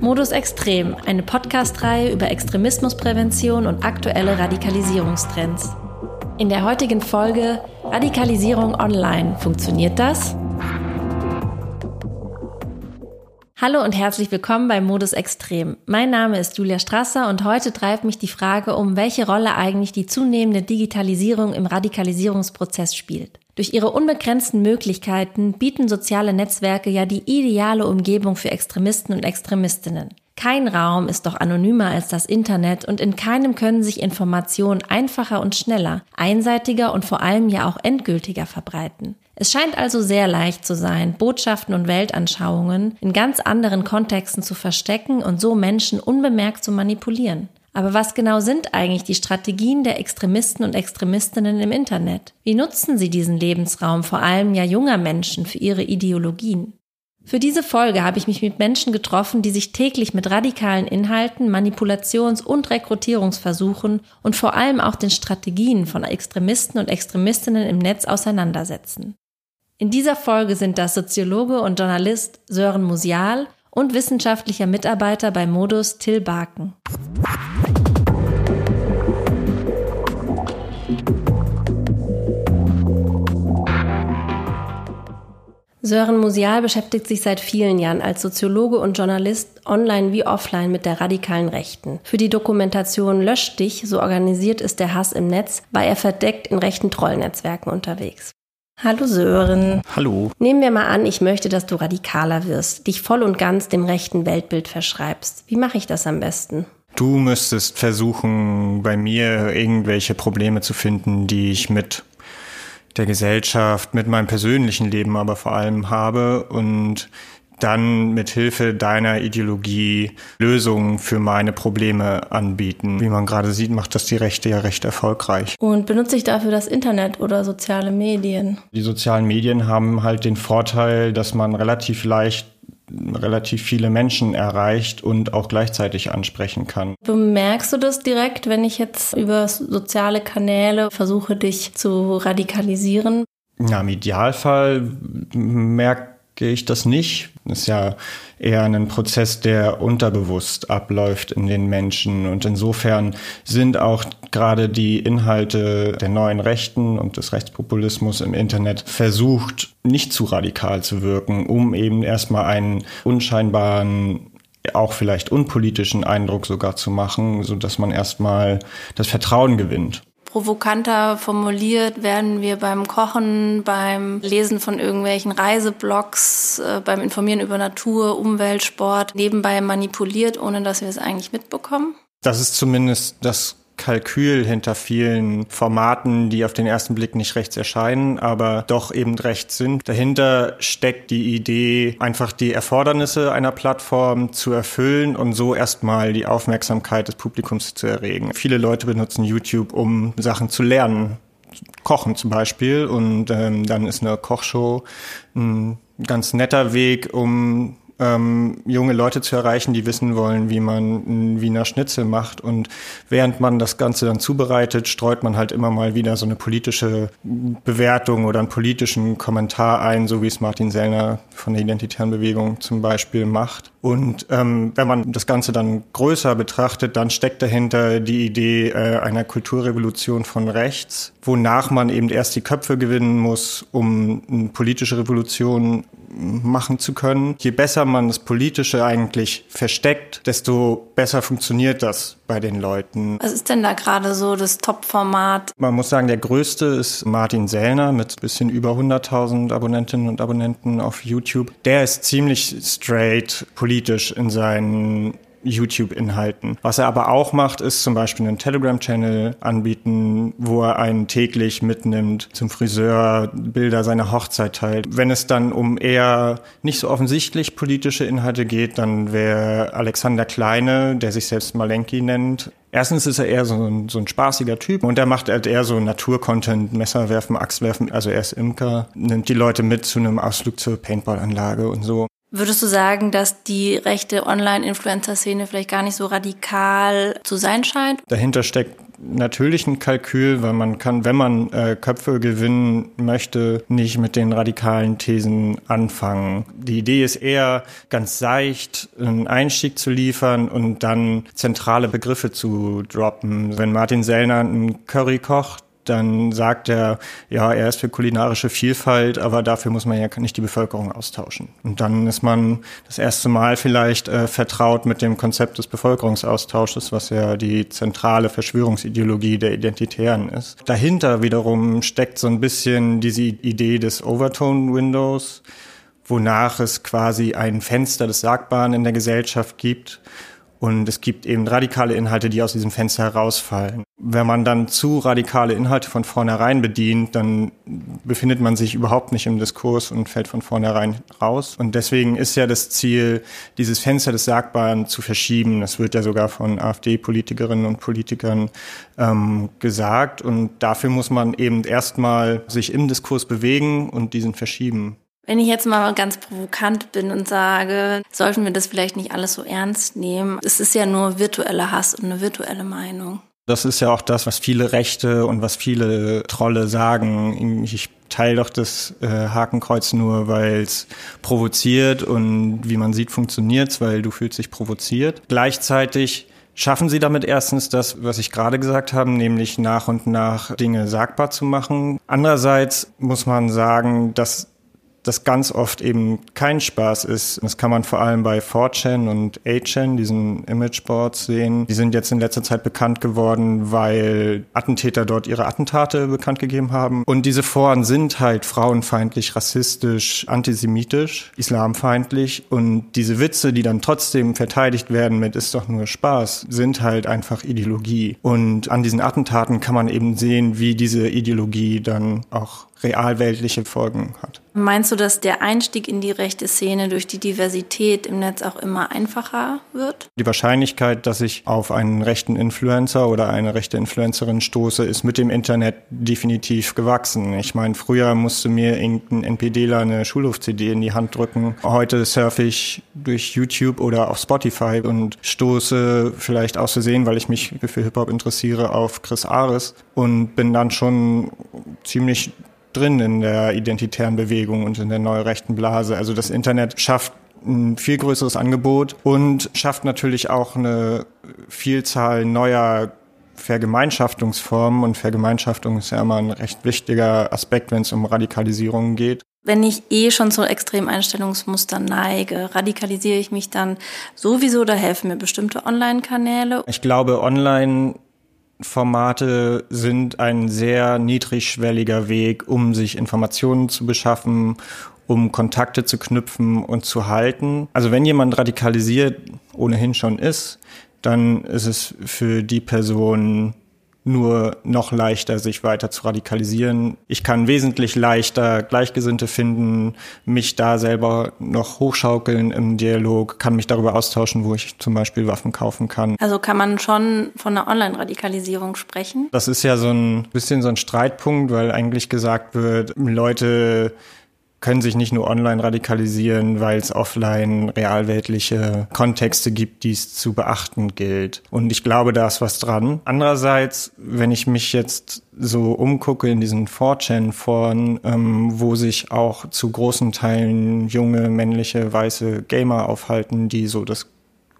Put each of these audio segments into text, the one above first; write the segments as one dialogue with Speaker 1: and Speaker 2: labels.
Speaker 1: Modus Extrem, eine Podcast-Reihe über Extremismusprävention und aktuelle Radikalisierungstrends. In der heutigen Folge Radikalisierung online. Funktioniert das? Hallo und herzlich willkommen bei Modus Extrem. Mein Name ist Julia Strasser und heute treibt mich die Frage um, welche Rolle eigentlich die zunehmende Digitalisierung im Radikalisierungsprozess spielt. Durch ihre unbegrenzten Möglichkeiten bieten soziale Netzwerke ja die ideale Umgebung für Extremisten und Extremistinnen. Kein Raum ist doch anonymer als das Internet und in keinem können sich Informationen einfacher und schneller, einseitiger und vor allem ja auch endgültiger verbreiten. Es scheint also sehr leicht zu sein, Botschaften und Weltanschauungen in ganz anderen Kontexten zu verstecken und so Menschen unbemerkt zu manipulieren. Aber was genau sind eigentlich die Strategien der Extremisten und Extremistinnen im Internet? Wie nutzen sie diesen Lebensraum, vor allem ja junger Menschen, für ihre Ideologien? Für diese Folge habe ich mich mit Menschen getroffen, die sich täglich mit radikalen Inhalten, Manipulations- und Rekrutierungsversuchen und vor allem auch den Strategien von Extremisten und Extremistinnen im Netz auseinandersetzen. In dieser Folge sind das Soziologe und Journalist Sören Musial und wissenschaftlicher Mitarbeiter bei Modus Till Barken. Sören Musial beschäftigt sich seit vielen Jahren als Soziologe und Journalist online wie offline mit der radikalen Rechten. Für die Dokumentation Lösch dich, so organisiert ist der Hass im Netz, war er verdeckt in rechten Trollnetzwerken unterwegs. Hallo Sören.
Speaker 2: Hallo.
Speaker 1: Nehmen wir mal an, ich möchte, dass du radikaler wirst, dich voll und ganz dem rechten Weltbild verschreibst. Wie mache ich das am besten?
Speaker 2: Du müsstest versuchen, bei mir irgendwelche Probleme zu finden, die ich mit der Gesellschaft, mit meinem persönlichen Leben aber vor allem habe und dann mit Hilfe deiner Ideologie Lösungen für meine Probleme anbieten. Wie man gerade sieht, macht das die Rechte ja recht erfolgreich.
Speaker 1: Und benutze ich dafür das Internet oder soziale Medien?
Speaker 2: Die sozialen Medien haben halt den Vorteil, dass man relativ leicht relativ viele Menschen erreicht und auch gleichzeitig ansprechen kann.
Speaker 1: Bemerkst du das direkt, wenn ich jetzt über soziale Kanäle versuche, dich zu radikalisieren?
Speaker 2: Ja, im Idealfall merke ich das nicht. Das ist ja eher ein Prozess, der unterbewusst abläuft in den Menschen. Und insofern sind auch gerade die Inhalte der neuen Rechten und des Rechtspopulismus im Internet versucht, nicht zu radikal zu wirken, um eben erstmal einen unscheinbaren auch vielleicht unpolitischen Eindruck sogar zu machen, so dass man erstmal das Vertrauen gewinnt
Speaker 1: provokanter formuliert werden wir beim Kochen, beim Lesen von irgendwelchen Reiseblogs, äh, beim Informieren über Natur, Umwelt, Sport nebenbei manipuliert, ohne dass wir es eigentlich mitbekommen.
Speaker 2: Das ist zumindest das Kalkül hinter vielen Formaten, die auf den ersten Blick nicht rechts erscheinen, aber doch eben rechts sind. Dahinter steckt die Idee, einfach die Erfordernisse einer Plattform zu erfüllen und so erstmal die Aufmerksamkeit des Publikums zu erregen. Viele Leute benutzen YouTube, um Sachen zu lernen. Kochen zum Beispiel und ähm, dann ist eine Kochshow ein ganz netter Weg, um ähm, junge Leute zu erreichen, die wissen wollen, wie man ein Wiener Schnitzel macht. Und während man das Ganze dann zubereitet, streut man halt immer mal wieder so eine politische Bewertung oder einen politischen Kommentar ein, so wie es Martin Sellner von der Identitären Bewegung zum Beispiel macht. Und ähm, wenn man das Ganze dann größer betrachtet, dann steckt dahinter die Idee äh, einer Kulturrevolution von rechts, wonach man eben erst die Köpfe gewinnen muss, um eine politische Revolution machen zu können. Je besser man das Politische eigentlich versteckt, desto besser funktioniert das bei den Leuten.
Speaker 1: Was ist denn da gerade so das Top-Format?
Speaker 2: Man muss sagen, der größte ist Martin Sellner mit bisschen über 100.000 Abonnentinnen und Abonnenten auf YouTube. Der ist ziemlich straight politisch in seinen YouTube-Inhalten. Was er aber auch macht, ist zum Beispiel einen Telegram-Channel anbieten, wo er einen täglich mitnimmt zum Friseur, Bilder seiner Hochzeit teilt. Wenn es dann um eher nicht so offensichtlich politische Inhalte geht, dann wäre Alexander Kleine, der sich selbst Malenki nennt, Erstens ist er eher so ein, so ein spaßiger Typ und er macht halt eher so Naturcontent, Messer werfen, Axt werfen. Also er ist Imker, nimmt die Leute mit zu einem Ausflug zur Paintballanlage und so.
Speaker 1: Würdest du sagen, dass die rechte Online-Influencer-Szene vielleicht gar nicht so radikal zu sein scheint?
Speaker 2: Dahinter steckt natürlich ein Kalkül, weil man kann, wenn man äh, Köpfe gewinnen möchte, nicht mit den radikalen Thesen anfangen. Die Idee ist eher ganz seicht, einen Einstieg zu liefern und dann zentrale Begriffe zu droppen. Wenn Martin Sellner einen Curry kocht, dann sagt er, ja, er ist für kulinarische Vielfalt, aber dafür muss man ja nicht die Bevölkerung austauschen. Und dann ist man das erste Mal vielleicht äh, vertraut mit dem Konzept des Bevölkerungsaustausches, was ja die zentrale Verschwörungsideologie der Identitären ist. Dahinter wiederum steckt so ein bisschen diese Idee des Overtone Windows, wonach es quasi ein Fenster des Sagbaren in der Gesellschaft gibt und es gibt eben radikale Inhalte, die aus diesem Fenster herausfallen. Wenn man dann zu radikale Inhalte von vornherein bedient, dann befindet man sich überhaupt nicht im Diskurs und fällt von vornherein raus. Und deswegen ist ja das Ziel, dieses Fenster des Sagbaren zu verschieben. Das wird ja sogar von AfD-Politikerinnen und Politikern ähm, gesagt. Und dafür muss man eben erstmal sich im Diskurs bewegen und diesen verschieben.
Speaker 1: Wenn ich jetzt mal ganz provokant bin und sage, sollten wir das vielleicht nicht alles so ernst nehmen? Es ist ja nur virtueller Hass und eine virtuelle Meinung.
Speaker 2: Das ist ja auch das, was viele Rechte und was viele Trolle sagen. Ich teile doch das äh, Hakenkreuz nur, weil es provoziert und wie man sieht, funktioniert es, weil du fühlst dich provoziert. Gleichzeitig schaffen sie damit erstens das, was ich gerade gesagt habe, nämlich nach und nach Dinge sagbar zu machen. Andererseits muss man sagen, dass das ganz oft eben kein Spaß ist. Das kann man vor allem bei 4chan und 8chan, diesen Imageboards sehen. Die sind jetzt in letzter Zeit bekannt geworden, weil Attentäter dort ihre Attentate bekannt gegeben haben. Und diese Foren sind halt frauenfeindlich, rassistisch, antisemitisch, islamfeindlich. Und diese Witze, die dann trotzdem verteidigt werden mit ist doch nur Spaß, sind halt einfach Ideologie. Und an diesen Attentaten kann man eben sehen, wie diese Ideologie dann auch realweltliche Folgen hat.
Speaker 1: Meinst du, dass der Einstieg in die rechte Szene durch die Diversität im Netz auch immer einfacher wird?
Speaker 2: Die Wahrscheinlichkeit, dass ich auf einen rechten Influencer oder eine rechte Influencerin stoße, ist mit dem Internet definitiv gewachsen. Ich meine, früher musste mir irgendein NPDler eine Schulhof-CD in die Hand drücken. Heute surfe ich durch YouTube oder auf Spotify und stoße vielleicht aus Versehen, weil ich mich für Hip-Hop interessiere, auf Chris Ares und bin dann schon ziemlich drin in der identitären Bewegung und in der neurechten Blase. Also das Internet schafft ein viel größeres Angebot und schafft natürlich auch eine Vielzahl neuer Vergemeinschaftungsformen und Vergemeinschaftung ist ja immer ein recht wichtiger Aspekt, wenn es um Radikalisierung geht.
Speaker 1: Wenn ich eh schon zu Extremeinstellungsmustern neige, radikalisiere ich mich dann sowieso oder helfen mir bestimmte Online-Kanäle?
Speaker 2: Ich glaube, online Formate sind ein sehr niedrigschwelliger Weg, um sich Informationen zu beschaffen, um Kontakte zu knüpfen und zu halten. Also wenn jemand radikalisiert ohnehin schon ist, dann ist es für die Person nur noch leichter, sich weiter zu radikalisieren. Ich kann wesentlich leichter Gleichgesinnte finden, mich da selber noch hochschaukeln im Dialog, kann mich darüber austauschen, wo ich zum Beispiel Waffen kaufen kann.
Speaker 1: Also kann man schon von einer Online-Radikalisierung sprechen?
Speaker 2: Das ist ja so ein bisschen so ein Streitpunkt, weil eigentlich gesagt wird, Leute können sich nicht nur online radikalisieren, weil es offline realweltliche Kontexte gibt, die es zu beachten gilt. Und ich glaube, da ist was dran. Andererseits, wenn ich mich jetzt so umgucke in diesen 4chan-Foren, ähm, wo sich auch zu großen Teilen junge, männliche, weiße Gamer aufhalten, die so das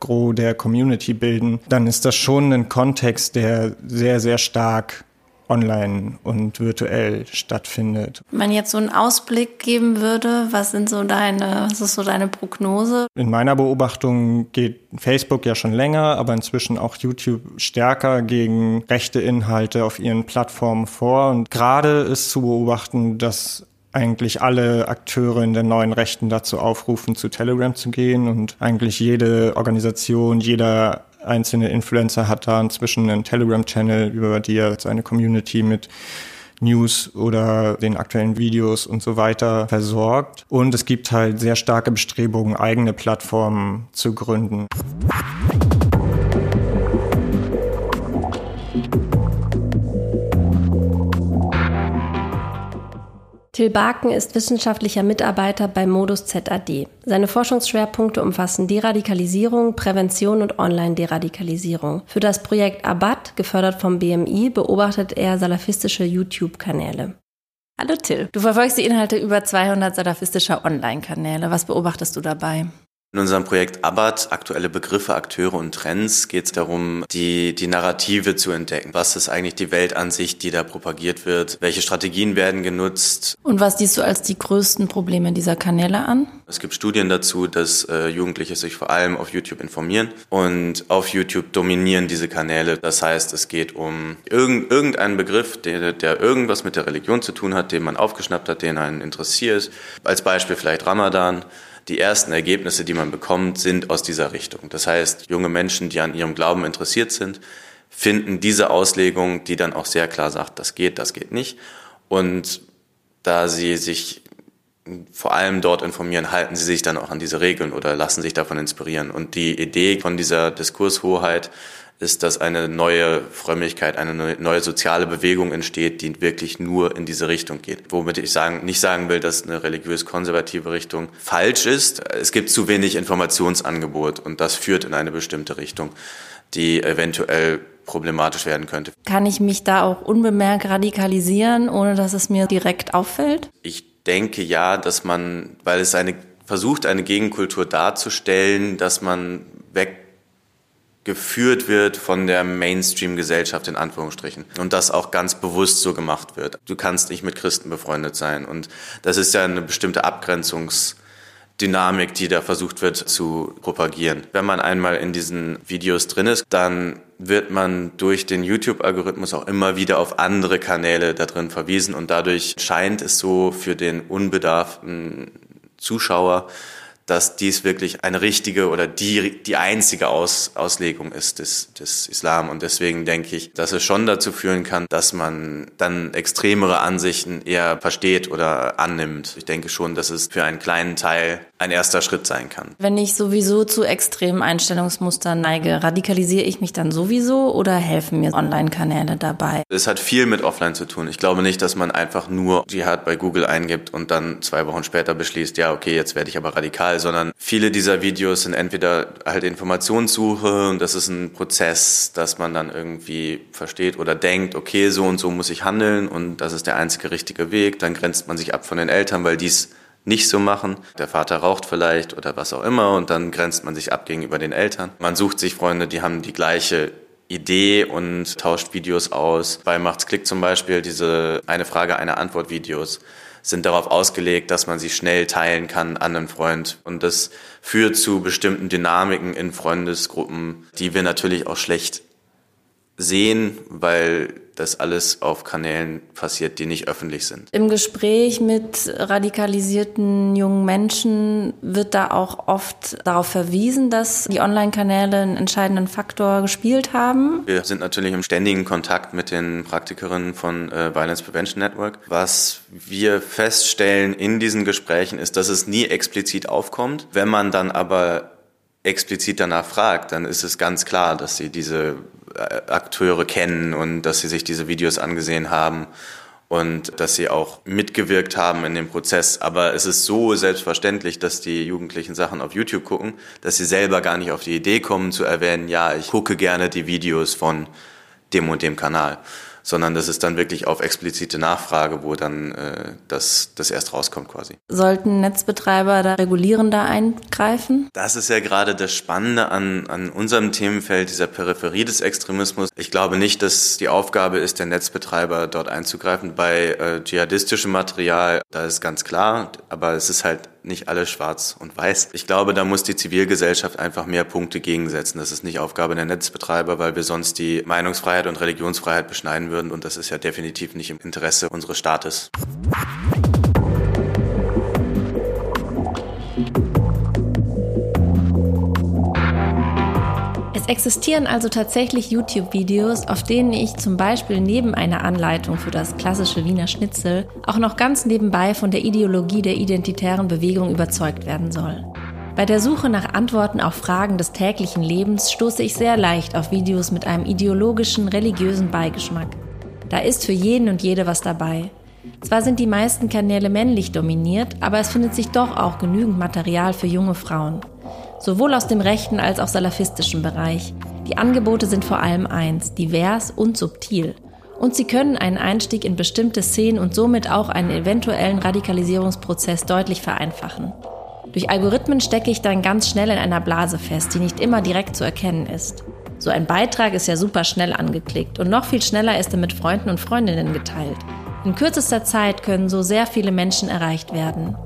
Speaker 2: Gros der Community bilden, dann ist das schon ein Kontext, der sehr, sehr stark online und virtuell stattfindet.
Speaker 1: Wenn man jetzt so einen Ausblick geben würde, was sind so deine, was ist so deine Prognose?
Speaker 2: In meiner Beobachtung geht Facebook ja schon länger, aber inzwischen auch YouTube stärker gegen rechte Inhalte auf ihren Plattformen vor. Und gerade ist zu beobachten, dass eigentlich alle Akteure in der neuen Rechten dazu aufrufen, zu Telegram zu gehen und eigentlich jede Organisation, jeder einzelne Influencer hat da inzwischen einen Telegram-Channel, über die er seine Community mit News oder den aktuellen Videos und so weiter versorgt. Und es gibt halt sehr starke Bestrebungen, eigene Plattformen zu gründen.
Speaker 1: Till Barken ist wissenschaftlicher Mitarbeiter bei Modus ZAD. Seine Forschungsschwerpunkte umfassen Deradikalisierung, Prävention und Online-Deradikalisierung. Für das Projekt Abad, gefördert vom BMI, beobachtet er salafistische YouTube-Kanäle. Hallo Till, du verfolgst die Inhalte über 200 salafistischer Online-Kanäle. Was beobachtest du dabei?
Speaker 3: In unserem Projekt Abad, aktuelle Begriffe, Akteure und Trends, geht es darum, die, die Narrative zu entdecken. Was ist eigentlich die Weltansicht, die da propagiert wird? Welche Strategien werden genutzt?
Speaker 1: Und was siehst du als die größten Probleme dieser Kanäle an?
Speaker 3: Es gibt Studien dazu, dass äh, Jugendliche sich vor allem auf YouTube informieren und auf YouTube dominieren diese Kanäle. Das heißt, es geht um irgend, irgendeinen Begriff, der, der irgendwas mit der Religion zu tun hat, den man aufgeschnappt hat, den einen interessiert. Als Beispiel vielleicht Ramadan die ersten Ergebnisse, die man bekommt, sind aus dieser Richtung. Das heißt, junge Menschen, die an ihrem Glauben interessiert sind, finden diese Auslegung, die dann auch sehr klar sagt, das geht, das geht nicht. Und da sie sich vor allem dort informieren, halten sie sich dann auch an diese Regeln oder lassen sich davon inspirieren. Und die Idee von dieser Diskurshoheit ist, dass eine neue Frömmigkeit, eine neue soziale Bewegung entsteht, die wirklich nur in diese Richtung geht. Womit ich sagen, nicht sagen will, dass eine religiös-konservative Richtung falsch ist. Es gibt zu wenig Informationsangebot und das führt in eine bestimmte Richtung, die eventuell problematisch werden könnte.
Speaker 1: Kann ich mich da auch unbemerkt radikalisieren, ohne dass es mir direkt auffällt?
Speaker 3: Ich denke ja, dass man, weil es eine versucht, eine Gegenkultur darzustellen, dass man weg geführt wird von der Mainstream-Gesellschaft in Anführungsstrichen und das auch ganz bewusst so gemacht wird. Du kannst nicht mit Christen befreundet sein und das ist ja eine bestimmte Abgrenzungsdynamik, die da versucht wird zu propagieren. Wenn man einmal in diesen Videos drin ist, dann wird man durch den YouTube-Algorithmus auch immer wieder auf andere Kanäle da drin verwiesen und dadurch scheint es so für den unbedarften Zuschauer, dass dies wirklich eine richtige oder die, die einzige Aus, Auslegung ist des, des Islam. Und deswegen denke ich, dass es schon dazu führen kann, dass man dann extremere Ansichten eher versteht oder annimmt. Ich denke schon, dass es für einen kleinen Teil ein erster Schritt sein kann.
Speaker 1: Wenn ich sowieso zu extremen Einstellungsmustern neige, radikalisiere ich mich dann sowieso oder helfen mir Online-Kanäle dabei?
Speaker 3: Es hat viel mit Offline zu tun. Ich glaube nicht, dass man einfach nur Dschihad bei Google eingibt und dann zwei Wochen später beschließt, ja, okay, jetzt werde ich aber radikal sondern viele dieser Videos sind entweder halt Informationssuche und das ist ein Prozess, dass man dann irgendwie versteht oder denkt, okay, so und so muss ich handeln und das ist der einzige richtige Weg. Dann grenzt man sich ab von den Eltern, weil dies nicht so machen. Der Vater raucht vielleicht oder was auch immer und dann grenzt man sich ab gegenüber den Eltern. Man sucht sich Freunde, die haben die gleiche Idee und tauscht Videos aus. Bei Macht's Klick zum Beispiel diese eine Frage, eine Antwort Videos sind darauf ausgelegt, dass man sie schnell teilen kann an einen Freund. Und das führt zu bestimmten Dynamiken in Freundesgruppen, die wir natürlich auch schlecht sehen, weil das alles auf Kanälen passiert, die nicht öffentlich sind.
Speaker 1: Im Gespräch mit radikalisierten jungen Menschen wird da auch oft darauf verwiesen, dass die Online-Kanäle einen entscheidenden Faktor gespielt haben.
Speaker 3: Wir sind natürlich im ständigen Kontakt mit den Praktikerinnen von äh, Violence Prevention Network. Was wir feststellen in diesen Gesprächen ist, dass es nie explizit aufkommt. Wenn man dann aber explizit danach fragt, dann ist es ganz klar, dass sie diese Akteure kennen und dass sie sich diese Videos angesehen haben und dass sie auch mitgewirkt haben in dem Prozess. Aber es ist so selbstverständlich, dass die Jugendlichen Sachen auf YouTube gucken, dass sie selber gar nicht auf die Idee kommen zu erwähnen, ja, ich gucke gerne die Videos von dem und dem Kanal sondern das ist dann wirklich auf explizite Nachfrage, wo dann äh, das, das erst rauskommt quasi.
Speaker 1: Sollten Netzbetreiber da regulierender eingreifen?
Speaker 3: Das ist ja gerade das Spannende an, an unserem Themenfeld, dieser Peripherie des Extremismus. Ich glaube nicht, dass die Aufgabe ist, der Netzbetreiber dort einzugreifen. Bei äh, dschihadistischem Material, da ist ganz klar, aber es ist halt nicht alles schwarz und weiß. Ich glaube, da muss die Zivilgesellschaft einfach mehr Punkte gegensetzen. Das ist nicht Aufgabe der Netzbetreiber, weil wir sonst die Meinungsfreiheit und Religionsfreiheit beschneiden würden und das ist ja definitiv nicht im Interesse unseres Staates.
Speaker 1: Existieren also tatsächlich YouTube-Videos, auf denen ich zum Beispiel neben einer Anleitung für das klassische Wiener Schnitzel auch noch ganz nebenbei von der Ideologie der identitären Bewegung überzeugt werden soll. Bei der Suche nach Antworten auf Fragen des täglichen Lebens stoße ich sehr leicht auf Videos mit einem ideologischen, religiösen Beigeschmack. Da ist für jeden und jede was dabei. Zwar sind die meisten Kanäle männlich dominiert, aber es findet sich doch auch genügend Material für junge Frauen. Sowohl aus dem rechten als auch salafistischen Bereich. Die Angebote sind vor allem eins, divers und subtil. Und sie können einen Einstieg in bestimmte Szenen und somit auch einen eventuellen Radikalisierungsprozess deutlich vereinfachen. Durch Algorithmen stecke ich dann ganz schnell in einer Blase fest, die nicht immer direkt zu erkennen ist. So ein Beitrag ist ja super schnell angeklickt und noch viel schneller ist er mit Freunden und Freundinnen geteilt. In kürzester Zeit können so sehr viele Menschen erreicht werden.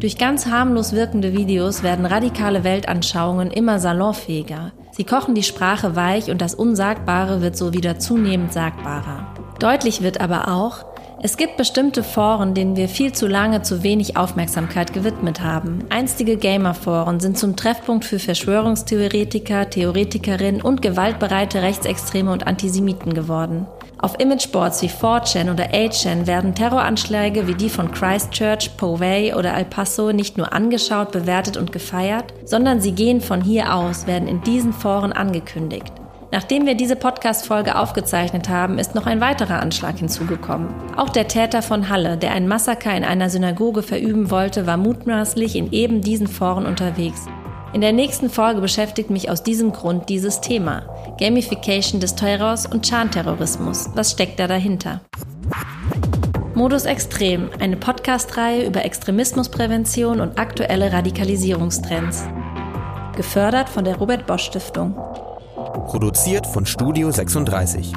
Speaker 1: Durch ganz harmlos wirkende Videos werden radikale Weltanschauungen immer salonfähiger. Sie kochen die Sprache weich und das Unsagbare wird so wieder zunehmend sagbarer. Deutlich wird aber auch, es gibt bestimmte Foren, denen wir viel zu lange zu wenig Aufmerksamkeit gewidmet haben. Einstige Gamerforen sind zum Treffpunkt für Verschwörungstheoretiker, Theoretikerinnen und gewaltbereite Rechtsextreme und Antisemiten geworden. Auf Imageboards wie 4chan oder 8chan werden Terroranschläge wie die von Christchurch, Poway oder El Paso nicht nur angeschaut, bewertet und gefeiert, sondern sie gehen von hier aus, werden in diesen Foren angekündigt. Nachdem wir diese Podcast-Folge aufgezeichnet haben, ist noch ein weiterer Anschlag hinzugekommen. Auch der Täter von Halle, der ein Massaker in einer Synagoge verüben wollte, war mutmaßlich in eben diesen Foren unterwegs. In der nächsten Folge beschäftigt mich aus diesem Grund dieses Thema. Gamification des Terrors und Chan-Terrorismus. Was steckt da dahinter? Modus Extrem, eine Podcast-Reihe über Extremismusprävention und aktuelle Radikalisierungstrends. Gefördert von der Robert Bosch Stiftung.
Speaker 4: Produziert von Studio 36.